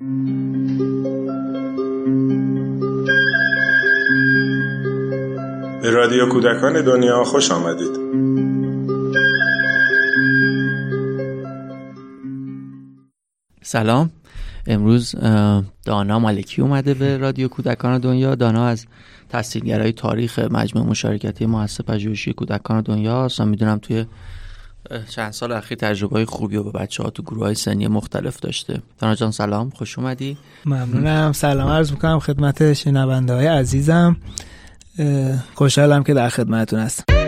به رادیو کودکان دنیا خوش آمدید. سلام. امروز دانا مالکی اومده به رادیو کودکان دنیا. دانا از تحصیلگرای تاریخ مجموع مشارکتی مؤسسه پژوهشی کودکان دنیا اصلا می‌دونم توی چند سال اخیر تجربه خوبی و به بچه ها تو گروه های سنی مختلف داشته. دانا جان سلام خوش اومدی. ممنونم سلام عرض می‌کنم خدمت شنونده های عزیزم خوشحالم که در خدمتون هستم.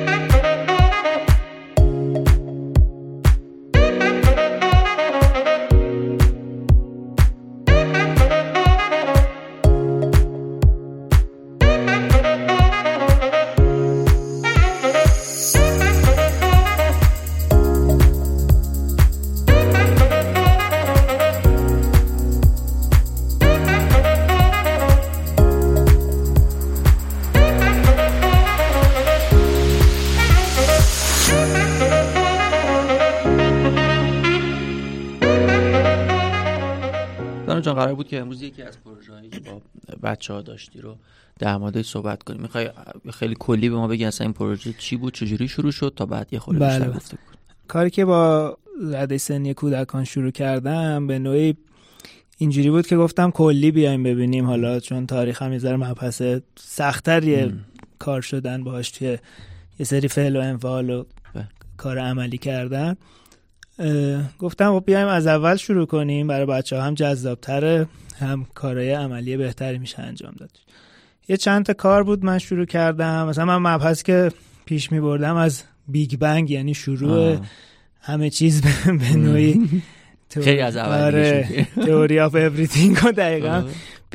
بود که امروز یکی از پروژه هایی که با بچه ها داشتی رو در مورد صحبت کنیم می‌خوای خیلی کلی به ما بگی اصلا این پروژه چی بود چجوری شروع شد تا بعد یه خورده بله. بیشتر گفته بود؟ کاری که با رده سنی کودکان شروع کردم به نوعی اینجوری بود که گفتم کلی بیایم ببینیم. حالا چون تاریخ هم یه مبحث سختتریه کار شدن باهاش توی یه سری فعل و انفعال و کار عملی کردن. گفتم خب بیایم از اول شروع کنیم. برای بچه ها هم جذابتره هم کارهای عملی بهتری میشه انجام داد. یه چند تا کار بود من شروع کردم. مثلا من مبحث که پیش می بردم از big bang یعنی شروع آه. همه چیز به نوعی خیلی از اول theory of everything دقیقاً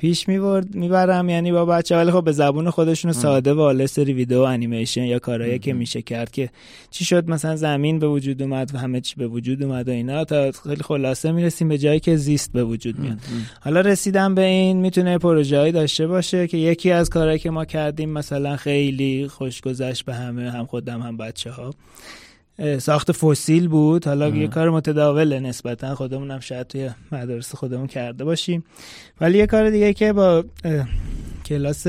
پیش می‌برد می‌برم. یعنی با بچه ولی خب به زبون خودشون ساده و حالا سری ویدیو انیمیشن یا کارهایی که میشه کرد که چی شد؟ مثلا زمین به وجود اومد و همه چی به وجود اومد و اینا. تا خیلی خلاصه می‌رسیم به جایی که زیست به وجود میاد. حالا رسیدم به این می‌تونه پروژه‌ای داشته باشه که یکی از کارهایی که ما کردیم مثلا خیلی خوش گذشت به همه هم خودم هم بچه ها ساخت فسیل بود. حالا یه کار متداوله نسبتا. خودمون هم شاید توی مدارس خودمون کرده باشیم. ولی یه کار دیگه که با کلاس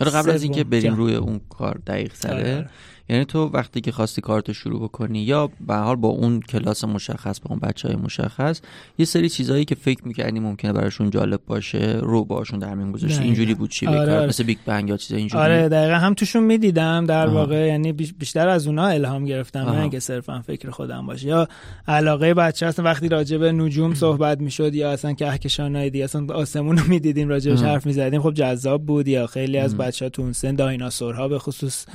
قبل از اینکه بریم روی اون کار دقیق سره یعنی تو وقتی که خواستی کارتو شروع بکنی یا به حال با اون کلاس مشخص با اون بچه های مشخص یه سری چیزایی که فکر می‌کردی ممکنه براشون جالب باشه رو باشون در میون گذاشتی. اینجوری بود چی؟ آره آره. مثل Big Bang یا چیزای اینجوری؟ آره دقیقا هم توشون می‌دیدم. در آه. واقع یعنی بیشتر از اونا الهام گرفتم نه اینکه صرفا فکر خودم باشه. یا علاقه بچه اصلا وقتی راجع به نجوم صحبت می‌شد یا اصلا کهکشانای دیگه اصلا آسمون رو می‌دیدیم راجع بهش حرف می‌زدیم خب جذاب بود. یا خیلی از بچه‌ها تو اون سن دایناسورها به خصوص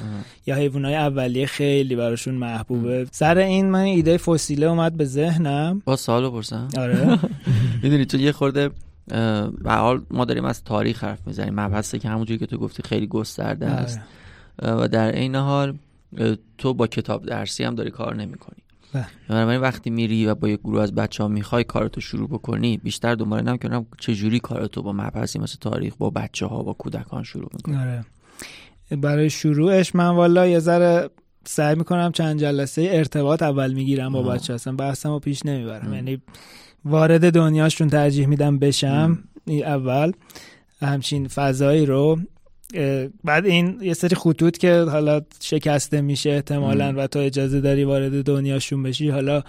یا حیوانات اولیه خیلی براشون محبوبه. سر این من ایده فسیله اومد به ذهنم. با سالو پرسم. آره. می‌دونی تو یه خورده به حال ما داریم از تاریخ حرف می‌زنیم. مبحثی که همونجوری که تو گفتی خیلی گسترده آره. است. و در این حال تو با کتاب درسی هم داری کار نمی‌کنی. بله. بنابراین وقتی میری و با یک گروه از بچه ها می‌خوای کارتو شروع بکنی بیشتر دنبال اینم که چجوری کارتو با مبحثی مثل تاریخ با بچه ها با کودکان شروع می‌کنی. آره. برای شروعش من والا یه ذره سعی می‌کنم چند جلسه ارتباط اول می‌گیرم با بچه هستم. بحثم رو پیش نمی‌برم. یعنی وارد دنیاشون ترجیح میدم بشم. اول. همچین فضایی رو بعد این یه سری خطوط که حالا شکسته میشه احتمالا و تو اجازه داری وارد دنیاشون بشی حالا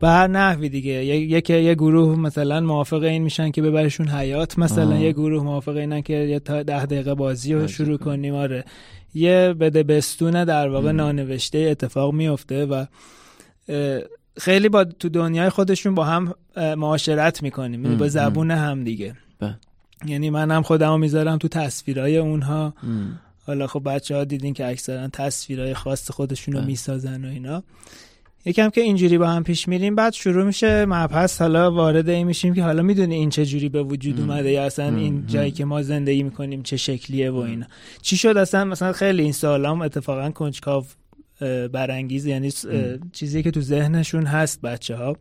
به هر نحوی دیگه. یکی یه گروه مثلا موافق این میشن که ببرشون حیات مثلا یه گروه موافق اینن که یه تا ده دقیقه بازی رو شروع کنیم. آره. یه بده بستونه در واقع نانوشته اتفاق میفته و خیلی با تو دنیای خودشون با هم معاشرت می‌کنیم. یعنی با زبون هم دیگه. یعنی من هم خودمو می‌ذارم تو تصویرهای اونها. حالا خب بچه ها دیدین که اکثرا تصویرهای خاص خودشون رو می‌سازن و اینا. یکم که اینجوری با هم پیش میریم بعد شروع میشه مبحث. حالا وارد این میشیم که حالا می‌دونی این چه جوری به وجود اومده یا اصلا این جایی که ما زندگی می‌کنیم چه شکلیه و اینا. چی شد؟ اصلا مثلا خیلی این سوالام اتفاقا کنجکاو برانگیز یعنی چیزی که تو ذهنشون هست بچه ها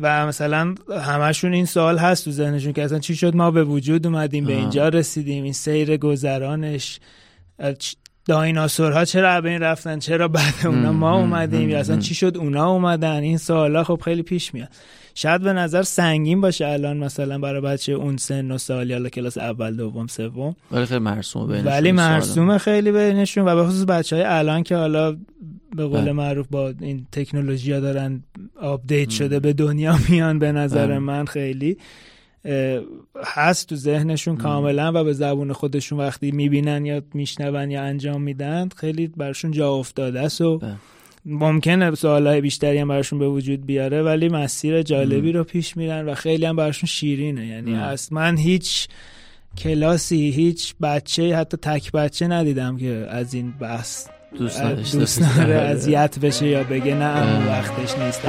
و مثلا همشون این سوال هست تو ذهنشون که اصلا چی شد؟ ما به وجود اومدیم به اینجا رسیدیم. این سیر گذرانش دایناسورها چرا بین رفتن؟ چرا بعد اونا ما اومدیم؟ یا اصلا چی شد؟ اونا اومدن. این سوالا خب خیلی پیش میاد. شاید به نظر سنگین باشه الان مثلا برای بچه اون سن و سال یا کلاس اول دوم سوم. ولی خیلی مرسومه بینشون ولی مرسومه خیلی بینشون و به خصوص بچه های الان که حالا به قول بله. معروف با این تکنولوژی ها دارن آپدیت شده به دنیا میان به نظر بله. من خیلی. هست تو ذهنشون کاملا و به زبون خودشون وقتی می‌بینن یا میشنون یا انجام میدن خیلی برشون جا افتاده است و بله. ممکنه سوالای بیشتری هم براشون به وجود بیاره ولی مسیر جالبی رو پیش میرن و خیلی هم براشون شیرینه. یعنی اصلا هیچ کلاسی هیچ بچه حتی تک بچه ندیدم که از این بحث دوست, دوست نداره اذیت بشه یا بگه نه وقتش نیست.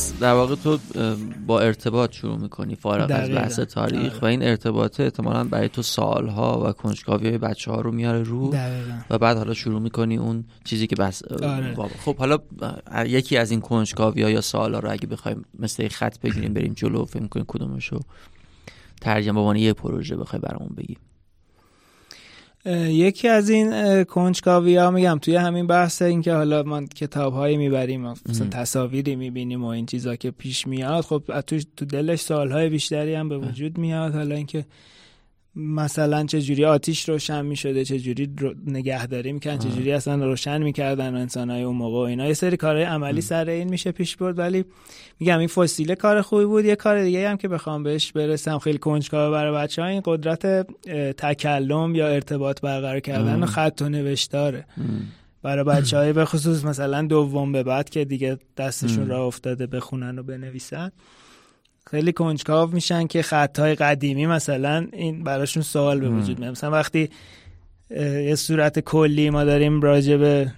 پس در واقع تو با ارتباط شروع می‌کنی فارغ از بحث تاریخ آره. و این ارتباط احتمالا برای تو سالها و کنجکاوی های بچه ها رو میاره رو و بعد حالا شروع می‌کنی اون چیزی که بس آره. خب حالا یکی از این کنجکاوی ها یا سال ها رو اگه بخوایم مثل خط بگیریم بریم جلو فکر کنیم کدومشو ترجمه به یه پروژه بخوای برامون بگیم یکی از این کنجکاوی ها میگم توی همین بحث این که حالا ما کتاب هایی می‌بریم مثلا تصاویری می‌بینیم و این چیزا که پیش میاد خب تو تو دلش سالهای بیشتری هم به وجود میاد. حالا اینکه مثلا چه جوری آتیش روشن می شده چه جوری نگهداری می‌کنن چه جوری اصلا روشن می‌کردن انسان های اون موقع و اینا. یه سری کارهای عملی سر این میشه پیش برد ولی میگم این فسیله کار خوبی بود. یه کار دیگه هم که بخوام بهش برسم خیلی کنجکاو برای بچه ها این قدرت تکلم یا ارتباط برقرار کردن و خط و نوشتاره. برای بچه های به خصوص مثلا دوم به بعد که دیگه دستشون را افتاده بخونن و بنویسن. خیلی کنجکاو میشن که خطهای قدیمی مثلا این براشون سوال به وجود میاد. مثلا وقتی یه صورت کلی ما داریم راجع به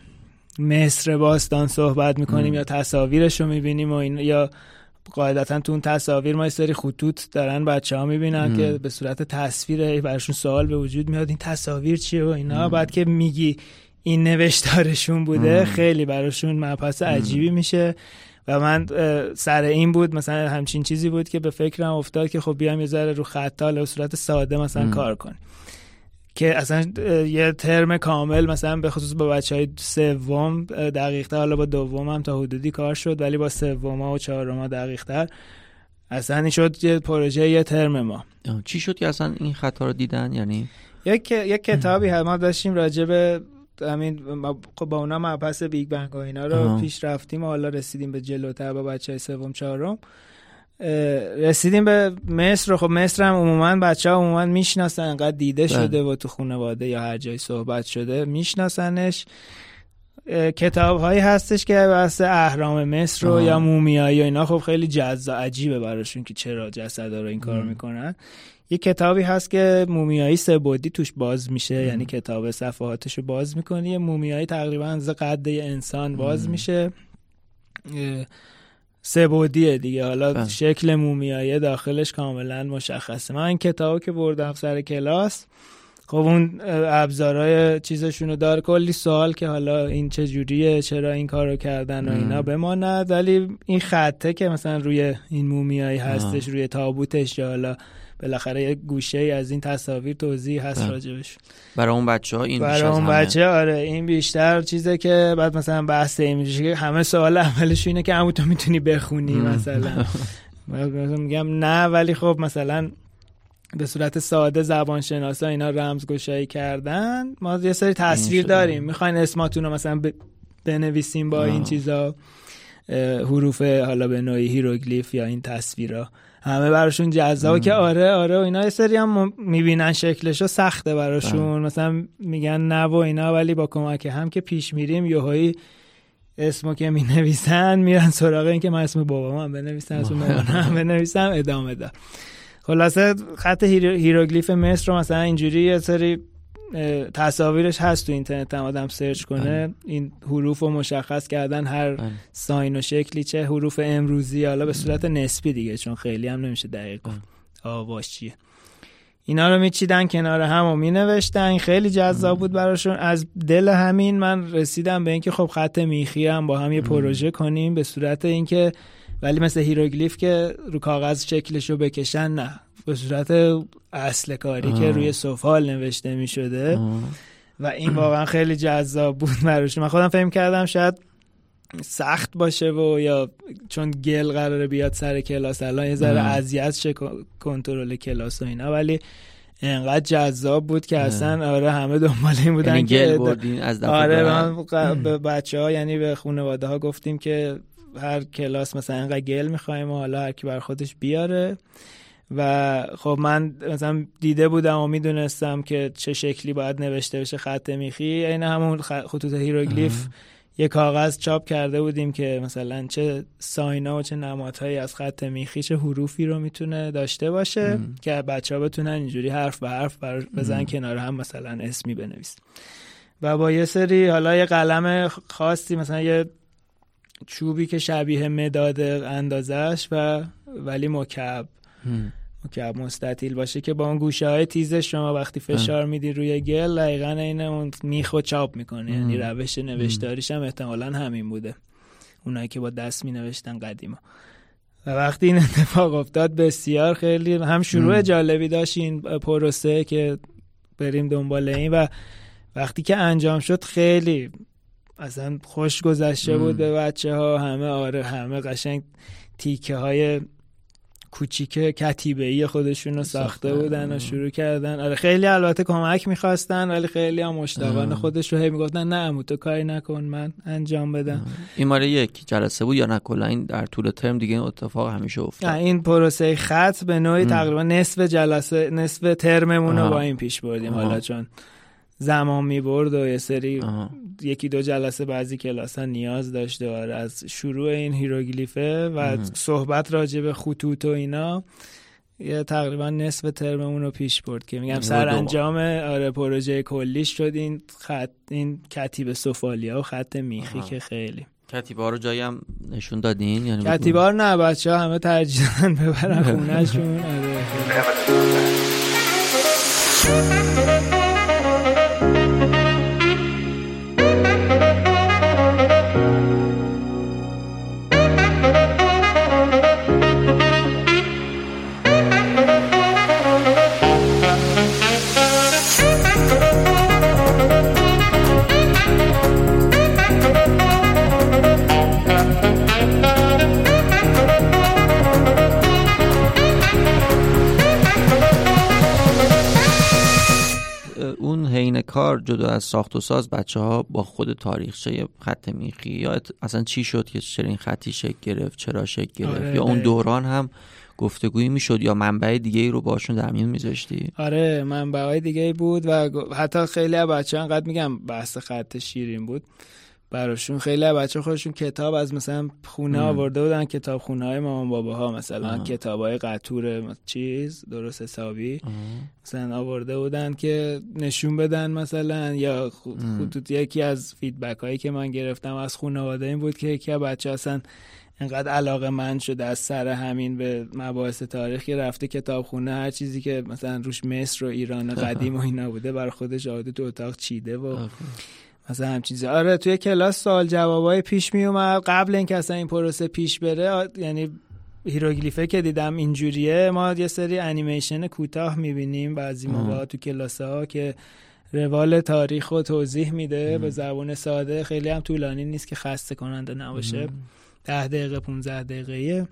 مصر باستان صحبت می‌کنیم یا تصاویرش رو می‌بینیم و این یا قاعدتا تو اون تصاویر ما یه سری خطوط دارن بچه ها می‌بینن که به صورت تصویر براشون سوال به وجود میاد. این تصاویر چیه و اینا؟ بعد که میگی این نوشتارشون بوده خیلی براشون مبحث عجیبی میشه. و من سر این بود مثلا همچین چیزی بود که به فکرم افتاد که خب بیام یه ذره رو خطال و صورت ساده مثلا کار کنیم. که اصلا یه ترم کامل مثلا به خصوص با بچه های سوم دقیق حالا با دوم هم تا حدودی کار شد ولی با سوم و چهارم دقیق تر اصلا این شد یه پروژه یه ترم ما. چی شد که اصلا این خطا رو دیدن؟ یعنی یک یک کتابی ما داشتیم راجع به همین خب با اونا مبحث بیگ بنگ و اینا رو پیش رفتیم و حالا رسیدیم به جلوتر با بچه های سوم چهارم. رسیدیم به مصر خب مصر هم عموما بچه ها عموما می‌شناسن انقدر دیده بله. شده و تو خانواده یا هر جای صحبت شده میشناسنش. کتاب هایی هستش که بحث اهرام مصر رو یا مومیایی و اینا خب خیلی جزا عجیبه براشون که چرا جسد رو این کار می‌کنن. یه کتابی هست که مومیایی سه بودی توش باز میشه یعنی کتاب صفحاتش رو باز می‌کنی. یه مومیایی تقریبا از قد انسان باز میشه. سه بودیه دیگه. حالا بله. شکل مومیایی داخلش کاملا مشخصه. من این کتابو که بردم سر کلاس خب اون ابزارهای چیزشون رو داره کلی سوال که حالا این چه جوریه چرا این کارو کردن و اینا بماند ولی این خطه که مثلا روی این مومیایی هستش روی تابوتش یا حالا بالاخره یه گوشه ای از این تصاویر توضیح هست بله. راجبش. برای اون بچه ها این برای اون بچه آره این بیشتر چیزه که بعد مثلا بحث این میشه که همه سوال اولش اینه که همون تو می‌تونی بخونی مثلا. میگم نه ولی خب مثلا به صورت ساده زبان شناسا اینا رمزگشایی کردن. ما یه سری تصویر داریم. می‌خواین اسماتون رو مثلا بنویسیم با این چیزا حروف حالا به نوعی هیروگلیف یا این تصویرها همه براشون جذابه که آره آره و اینا یه سری هم می‌بینن شکلشو سخته براشون. بله. مثلا میگن نه و اینا ولی با کمک هم که پیش میریم یوهایی اسمو که می نویسن میرن سراغ این که من اسم بابام هم بنویسم اسم هم بنویسم ادامه دار خلاصه خط هیروگلیف مصر رو مثلا اینجوری یه سری تصاویرش هست تو اینترنت هم آدم search کنه. بله. این حروف رو مشخص کردن هر بله. sign و شکلی چه حروف امروزی حالا به صورت نسبی دیگه چون خیلی هم نمیشه دقیق بله. آواز چیه. اینا رو میچیدن کنار هم و مینوشتن. خیلی جذاب بود براشون. از دل همین من رسیدم به اینکه خب خط میخی هم با هم یه پروژه کنیم به صورت اینکه ولی مثل هیروگلیف که رو کاغذ شکلش رو بکشن نه. به صورت اصل کاری که روی سفال نوشته می شده و این واقعا خیلی جذاب بود براشون من خودم فکر کردم شاید سخت باشه و یا چون گل قراره بیاد سر کلاس الان یه ذره اذیت شه کنترل کلاس و اینا ولی انقدر جذاب بود که اصلا آره همه دنبال این بودن یعنی که از آره من به بچه ها یعنی به خانواده ها گفتیم که هر کلاس مثلا اینقدر گل می‌خوایم و حالا هر کی بر خودش بیاره. و خب من مثلا دیده بودم و می‌دونستم که چه شکلی باید نوشته بشه خط میخی. این همون خطوط هیروگلیف یه کاغذ چاپ کرده بودیم که مثلا چه ساینا و چه نمادهایی از خط میخی چه حروفی رو می‌تونه داشته باشه که بچه ها بتونن اینجوری حرف به حرف بزن کنار هم مثلا اسمی بنویس و با یه سری حالا یه قلم خاصی مثلا یه چوبی که شبیه مداد اندازش و ولی مکعب. مکعب مستطیل باشه که با اون گوشه های تیزش شما وقتی فشار میدی روی گل دقیقا این اون میخ و چاپ می‌کنه یعنی روش نوشتاریش هم احتمالا همین بوده. اونایی که با دست می نوشتن قدیما. و وقتی این اتفاق افتاد بسیار خیلی هم شروع جالبی داشت این پروسه که بریم دنبال این و وقتی که انجام شد خیلی اصلا خوش گذشته بود به بچه ها همه آره همه قشنگ تیکه های کوچیک کتیبه ای خودشون رو ساخته بودن و شروع کردن. آره خیلی البته کمک می‌خواستن ولی خیلی هم مشتاقان خودش رو هی می‌گفتن نه امو تو کاری نکن من انجام بدم. این ماره یک جلسه بود یا نه؟ کلا این در طول ترم دیگه این اتفاق همیشه افتاد. این پروسه خط به نوعی تقریبا نصف جلسه نصف ترممون رو با این پیش بردیم حالا چون زمان می برد و یه سری یکی دو جلسه بعضی کلاس ها نیاز داشته و از شروع این هیروگلیفه و صحبت راجع به خطوط و اینا یه تقریبا نصف ترممون رو پیش برد که میگم سر انجام آره پروژه کلیش شد این خط این کتیب سفالیا و خط میخی که خیلی. کتیبه رو جایی هم نشون دادین؟ یعنی کتیبه ها نه بچه ها همه ترجیح ببرن خونه شون آره از ساخت و ساز بچه ها با خود تاریخچه خط میخی یا اصلا چی شد که چرا این خطی شکل گرفت چرا شکل گرفت؟ آره یا اون دوران هم گفتگویی می‌شد یا منبع دیگه ای رو باشون در میون میذاشتی؟ آره منبع دیگه ای بود و حتی خیلی بچه ها انقدر میگم بحث خط شیرین بود. براشون خیلی بچه خودشون کتاب از مثلا خونه آورده بودن کتاب خونه های مامان بابا ها مثلا کتاب های قطور چیز درست حسابی. مثلا آورده بودن که نشون بدن مثلا یا خطوط یکی از فیدبک هایی که من گرفتم از خانواده این بود که یکی بچه اصلا انقدر علاقه من شده از سر همین به مباحث تاریخی رفته کتاب خونه هر چیزی که مثلا روش مصر و ایران قدیم و اینا بوده برای خودش آورده تو اتاق چیده و مثلا هم چیزی. آره توی کلاس سوال جوابای پیش می اومد. قبل اینکه اصلا این پروسه پیش بره یعنی هیروگلیفه که دیدم اینجوریه ما یه سری انیمیشن کوتاه می‌بینیم بعضی موقع تو کلاس ها که روال تاریخ و توضیح میده به زبون ساده. خیلی هم طولانی نیست که خسته کننده نباشه. ده دقیقه 15 دقیقه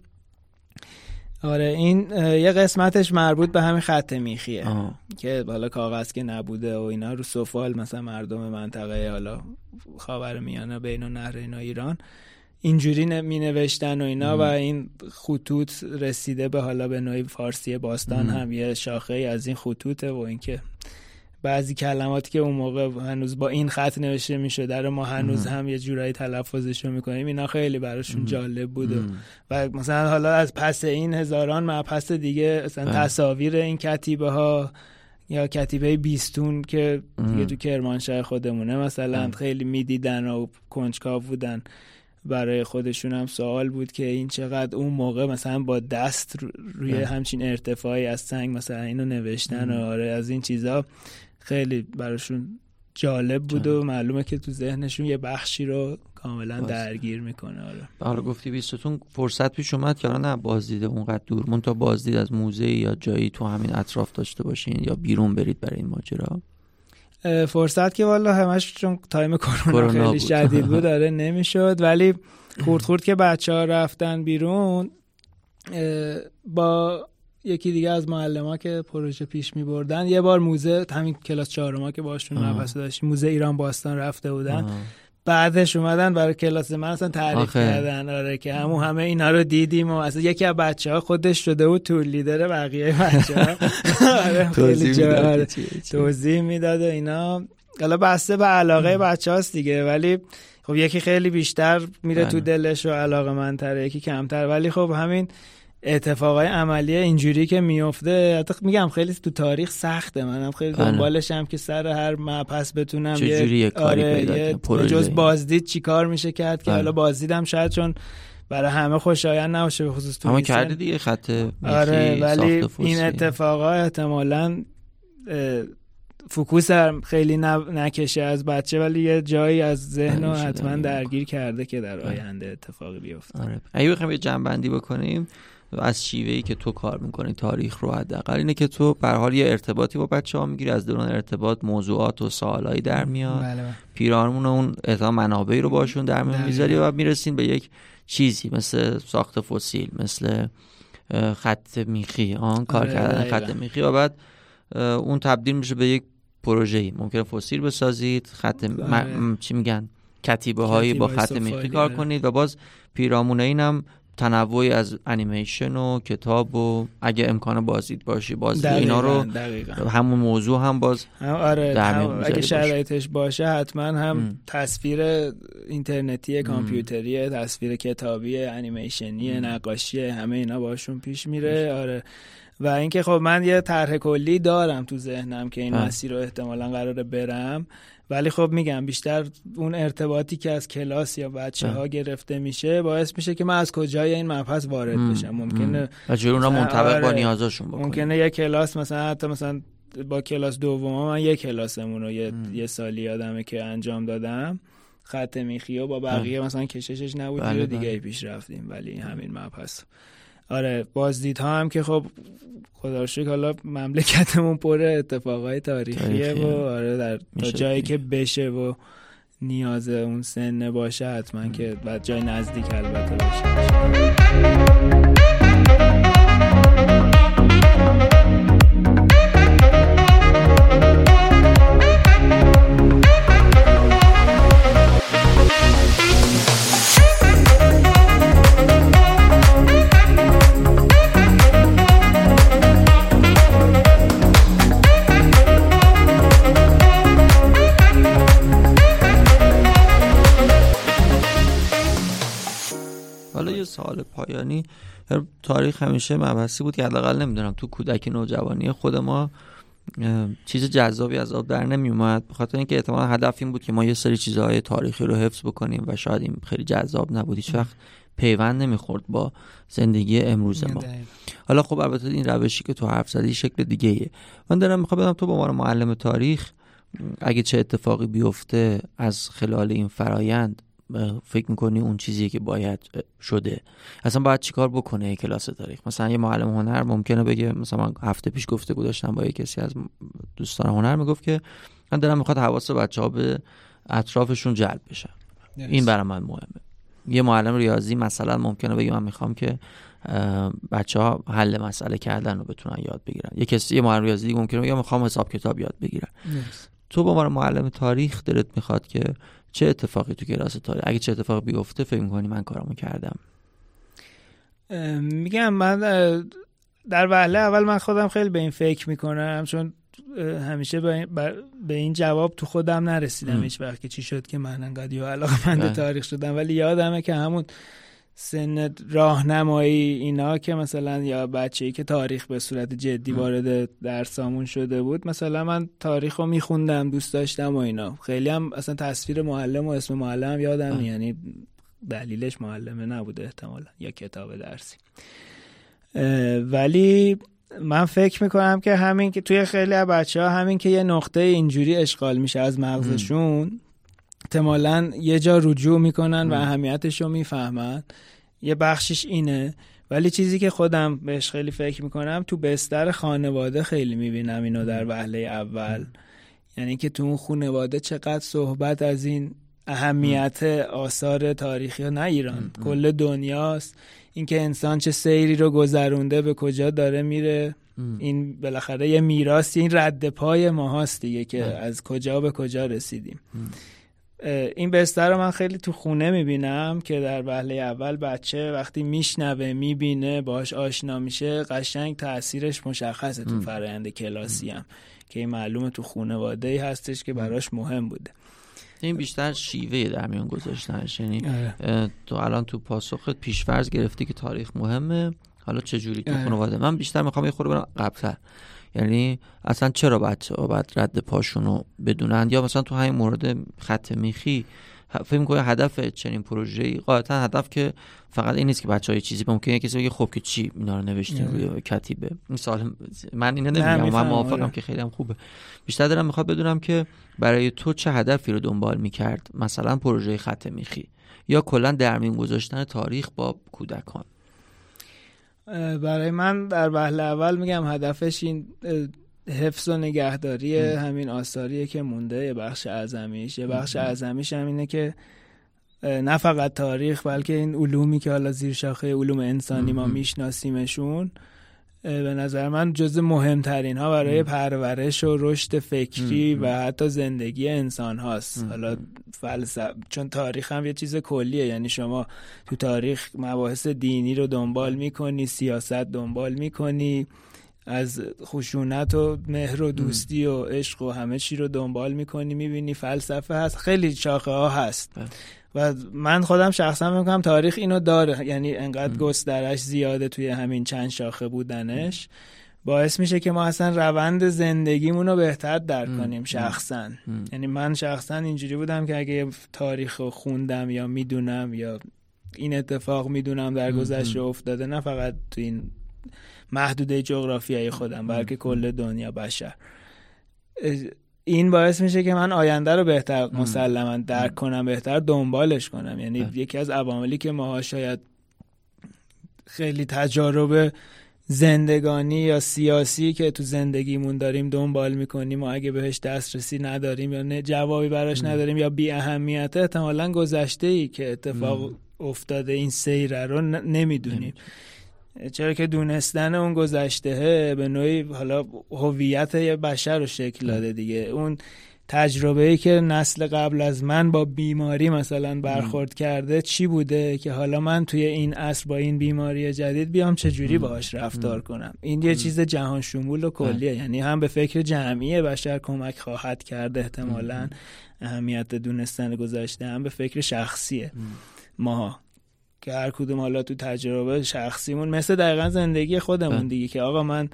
آره این یه قسمتش مربوط به همین خط میخیه. که حالا کاغذ که نبوده و اینا رو سفال مثلا مردم منطقه حالا خاور میانه بین و نهر اینا ایران. اینجوری می نوشتن و اینا و این خطوط رسیده به حالا به نوعی فارسی باستان هم یه شاخه از این خطوطه و اینکه بعضی کلماتی که اون موقع هنوز با این خط نوشته میشه در ما هنوز هم یه جورایی تلفظش رو می‌کنیم. اینا خیلی براشون جالب بوده. و مثلا حالا از پس این هزاران مبحث دیگه مثلا بله. تصاویر این کتیبه ها یا کتیبه بیستون که دیگه تو کرمانشاه خودمونه مثلا. خیلی می‌دیدن و کنجکاو بودن. برای خودشون هم سوال بود که این چقدر اون موقع مثلا با دست روی بله. همچین ارتفاعی از سنگ مثلا اینو نوشتن و آره از این چیزا. خیلی براشون جالب بود و معلومه که تو ذهنشون یه بخشی رو کاملا درگیر می‌کنه آره. حالا گفتی بیستون فرصت پیش اومد که نه بازدید اونقدر دور مون تا بازدید از موزه یا جایی تو همین اطراف داشته باشین یا بیرون برید برای این ماجرا؟ فرصت که والا همش چون تایم کرونا خیلی شدید بود داره نمی‌شد. ولی خورد خورد که بچه ها رفتن بیرون با یکی دیگه از معلم که پروژه پیش می بردن یه بار موزه همین کلاس چهارم که باشون مبحث داشتیم موزه ایران باستان رفته بودن. بعدش اومدن برای کلاس من اصلا تعریف کردن آره که همون همه اینا رو دیدیم و اصلا یکی از بچه ها خودش شده بود تور لیدر بقیه بچه ها آره توضیح می‌داد و اینا. حالا بسته به علاقه بچه هاست دیگه ولی خب یکی خیلی بیشتر میره تو بله. دلش و علاقه منتره یکی کمتر. ولی خب همین اتفاقای عملی اینجوری که میفته حتی میگم خیلی تو تاریخ سخته. منم خیلی بله. دنبالشم که سر هر مپس بتونم یه کاری آره پیدا جز بازدید چیکار میشه کرد که بله. حالا بازدیدم شاید چون برای همه خوشایند نباشه به خصوص تو اما کرده دیگه خط آره ولی این اتفاقا احتمالا فکوس خیلی نکشه از بچه ولی یه جایی از ذهن رو حتما درگیر کرده که در آینده اتفاقی بیفته. آره. اگه بخوایم یه جنبندی بکنیم از شیوهی که تو کار می‌کنی تاریخ رو حداقل اینه که تو به حال یه ارتباطی با بچه ها می‌گیری از دوران ارتباط موضوعات و سوالایی در میاد بله, بله. پیرامون اون اعطا منابعی رو باشون در میاد می‌ذاری و می‌رسین به یک چیزی مثل ساخت فسیل مثل خط میخی آن کار آره، کردن خط میخی و بعد اون تبدیل میشه به یک پروژه‌ای ممکنه فسیل بسازید خط آره. چی میگن کتیبه هایی با خط میخی کار آره. کنید و باز پیرامون اینم تنوعی از انیمیشن و کتاب و اگه امکان بازدید باشی بازدید اینا رو همون موضوع هم باز آره اگه شرایطش باشه حتما هم تصویر اینترنتی کامپیوتری تصویر کتابی انیمیشنی نقاشی همه اینا باشون پیش میره آره. و اینکه خب من یه طرح کلی دارم تو ذهنم که این مسیر رو احتمالا قراره برم. ولی خب میگم بیشتر اون ارتباطی که از کلاس یا بچه ها گرفته میشه باعث میشه که من از کجای این مبحث وارد بشم. ممکنه و اونا منطبق با آره، نیازشون بکنه ممکنه یه کلاس مثلا حتی مثلا با کلاس دوم من یه کلاسمون رو یه, یه سالی یادمه که انجام دادم. خط میخی و با بقیه مثلا کششش نبود بله دیگه بله. پیش رفتیم. ولی همین مبحث. آره ها هم که خب خدا حالا مملکتمون پر اتفاقای تاریخیه و آره در تا جایی که بشه و نیاز اون سنه باشه حتما که بعد جای نزدیک البته باشه. همیشه مبحثی بود که حداقل نمی‌دونم تو کودک نوجوانی خود ما چیز جذابی از آب در نمی اومد بخاطر اینکه احتمالا هدف این بود که ما یه سری چیزهای تاریخی رو حفظ بکنیم و شاید این خیلی جذاب نبود. هیچ وقت پیوند نمی‌خورد با زندگی امروز ما. حالا خب البته این روشی که تو حرف زدی شکل دیگه ایه من دارم می‌خوام بدم تو به عنوان معلم تاریخ اگه چه اتفاقی بیفته از خلال این فرایند فکر می‌کنی اون چیزی که باید شده. اصلا باید چیکار بکنه کلاس تاریخ؟ مثلا یه معلم هنر ممکنه بگه مثلا من هفته پیش گفته گذاشتم با یه کسی از دوستان هنر می‌گفت که من دارم می‌خواد حواس بچه ها به اطرافشون جلب بشه این برای من مهمه. یه معلم ریاضی مثلا ممکنه بگه من می‌خوام که بچه ها حل مسئله کردن رو بتونن یاد بگیرن. یه کسی یه معلم ریاضی ممکنه بگه می‌خوام حساب کتاب یاد بگیرن تو با عنوان معلم تاریخ دلت می‌خواد که چه اتفاقی تو کلاس تاریخ اگه چه اتفاقی بیفته فکر می‌کنی من کارمو کردم؟ میگم من در وهله اول من خودم خیلی به این فکر می‌کنم چون همیشه به این جواب تو خودم نرسیدم هیچ وقت که چی شد که من انقدر یا علاقه مند بله. تاریخ شدم ولی یادمه که همون سن راهنمایی اینا که مثلا یا بچه‌ای که تاریخ به صورت جدی وارد درسامون شده بود مثلا من تاریخ رو میخوندم دوست داشتم و اینا. خیلی هم اصلا تصویر معلم و اسم معلم یادم یعنی دلیلش معلمه نبوده احتمالا یا کتاب درسی. ولی من فکر می‌کنم که همین که توی خیلی از بچه ها همین که یه نقطه اینجوری اشغال میشه از مغزشون احتمالا یه جا رجوع می‌کنن و اهمیتش رو می‌فهمن. یه بخشش اینه. ولی چیزی که خودم بهش خیلی فکر می‌کنم تو بستر خانواده خیلی می‌بینم اینو در وهله اول. یعنی که تو اون خانواده چقدر صحبت از این اهمیت آثار تاریخی نه ایران کل دنیاست. اینکه انسان چه سیری رو گذرونده به کجا داره میره. این بالاخره یه میراث این رد پای ماهاست دیگه که از کجا به کجا رسیدیم. این بستر رو من خیلی تو خونه می‌بینم که در وهله اول بچه وقتی میشنوه می‌بینه باش آشنا میشه قشنگ تاثیرش مشخصه تو فرایند کلاسی هم که این معلومه تو خونواده هستش که براش مهم بوده. این بیشتر شیوه در میان گذاشتنش یعنی. تو الان تو پاسخت پیشفرض گرفتی که تاریخ مهمه. حالا چه جوری تو. خانواده؟ من بیشتر می‌خوام یه خورده برم قبلتر. یعنی اصلا چرا بچه ها باید رد پاشونو بدونن؟ یا مثلا تو همین مورد خط میخی فکر می‌کنم هدف چنین پروژه‌ای؟ قاعدتا هدف که فقط این نیست که بچه‌ها یه چیزی ممکنه کسی بگه خب که چی اینا رو نوشتین روی کتیبه؟ مثال من اینو نمیگم من موافقم آره. که خیلی هم خوبه. بیشتر دارم می‌خواد بدونم که برای تو چه هدفی رو دنبال می‌کرد؟ مثلا پروژه خط میخی. یا کلا در میون گذاشتن تاریخ با کودکان؟ برای من در وهله اول میگم هدفش این حفظ و نگهداری همین آثاریه که مونده یه بخش اعظمیش. یه بخش اعظمیش هم اینه که نه فقط تاریخ بلکه این علومی که حالا زیر شاخه علوم انسانی ما میشناسیمشون به نظر من جز مهمترین ها برای پرورش و رشد فکری و حتی زندگی انسان هاست. حالا فلسفه چون تاریخ هم یه چیز کلیه یعنی شما تو تاریخ مباحث دینی رو دنبال می‌کنی سیاست دنبال می‌کنی از خشونت و مهر و دوستی و عشق و همه چی رو دنبال می‌کنی می‌بینی فلسفه هست. خیلی شاخه ها هست. بله. و من خودم شخصا می‌کنم تاریخ اینو داره. یعنی انقدر گسترش زیاده توی همین چند شاخه بودنش. باعث میشه که ما اصلا روند زندگیمون رو بهتر درک کنیم شخصا. یعنی من شخصا اینجوری بودم که اگه تاریخ رو خوندم یا می‌دونم یا این اتفاق می‌دونم در گذشته افتاده نه فقط تو این محدوده جغرافیایی خودم بلکه کل دنیا بشر. این باعث میشه که من آینده رو بهتر مسلما درک کنم بهتر دنبالش کنم. یعنی یکی از عواملی که ما شاید خیلی تجارب زندگانی یا سیاسی که تو زندگیمون داریم دنبال می‌کنیم و اگه بهش دسترسی نداریم یا جوابی براش نداریم یا بی اهمیت احتمالا گذشته ای که اتفاق افتاده این سیره رو نمی‌دونیم. چرا که دونستن اون گذشته به نوعی حالا هویت یه بشر رو شکل داده دیگه. اون تجربه ای که نسل قبل از من با بیماری مثلا برخورد کرده چی بوده که حالا من توی این عصر با این بیماری جدید بیام چجوری باهاش رفتار کنم؟ این یه چیز جهان شمول و کلیه. یعنی هم به فکر جمعی بشر کمک خواهد کرد احتمالا. اهمیت دونستن گذشته هم به فکر شخصیه. ما که هر کدوم حالا تو تجربه شخصیمون مثل دقیقا زندگی خودمون دیگه که آقا من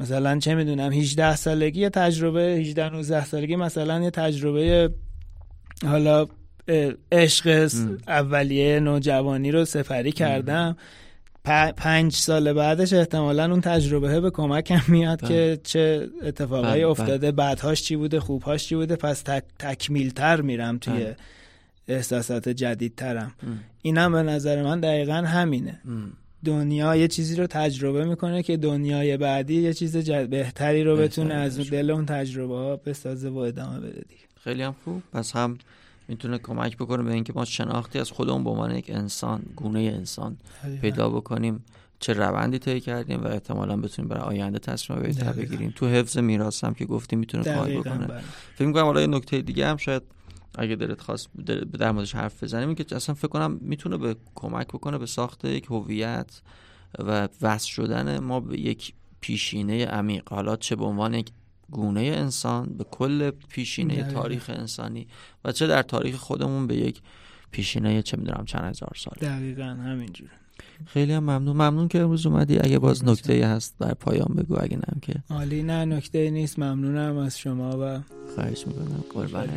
مثلا چه می‌دونم 18 سالگی یه تجربه 18 19 سالگی مثلا یه تجربه حالا عشق اولیه نوجوانی رو سفری کردم. پنج سال بعدش احتمالا اون تجربه به کمکم میاد بله. که چه اتفاقایی بله، افتاده بله. بعدهاش چی بوده خوبهاش چی بوده پس تک تکمیلتر میرم توی احساسات جدیدترم. اینم به نظر من دقیقا همینه. دنیا یه چیزی رو تجربه می‌کنه که دنیای بعدی یه چیز بهتری رو بتونه از دل اون تجربه ها بسازه و ادامه بده دیگه. خیلی هم خوب. پس هم می‌تونه کمک بکنه به اینکه ما شناختی از خودمون به عنوان یک انسان گونه انسان پیدا بکنیم. چه روندی طی کردیم و احتمالا بتونیم برای آینده تصمیم بهتر بگیریم تو حفظ میراث هم که گفتیم می‌تونه کمک بکنه. بله. فکر می‌کنم حالا یه نکته دیگه هم شاید اگه دلت خواست در موردش حرف بزنیم که اصلا فکر کنم می‌تونه به کمک بکنه به ساخت یک هویت و وصل شدن ما به یک پیشینه عمیق. حالا چه به عنوان یک گونه انسان به کل پیشینه تاریخ انسانی و چه در تاریخ خودمون به یک پیشینه چه می‌دونم چند هزار سال دقیقا همینجور خیلی هم ممنون. ممنون که امروز اومدی. اگه باز نکته هست در پایان بگو اگه نم که. عالی. نه نکته نیست. ممنونم از شما و خواهش می‌کنم. قربان.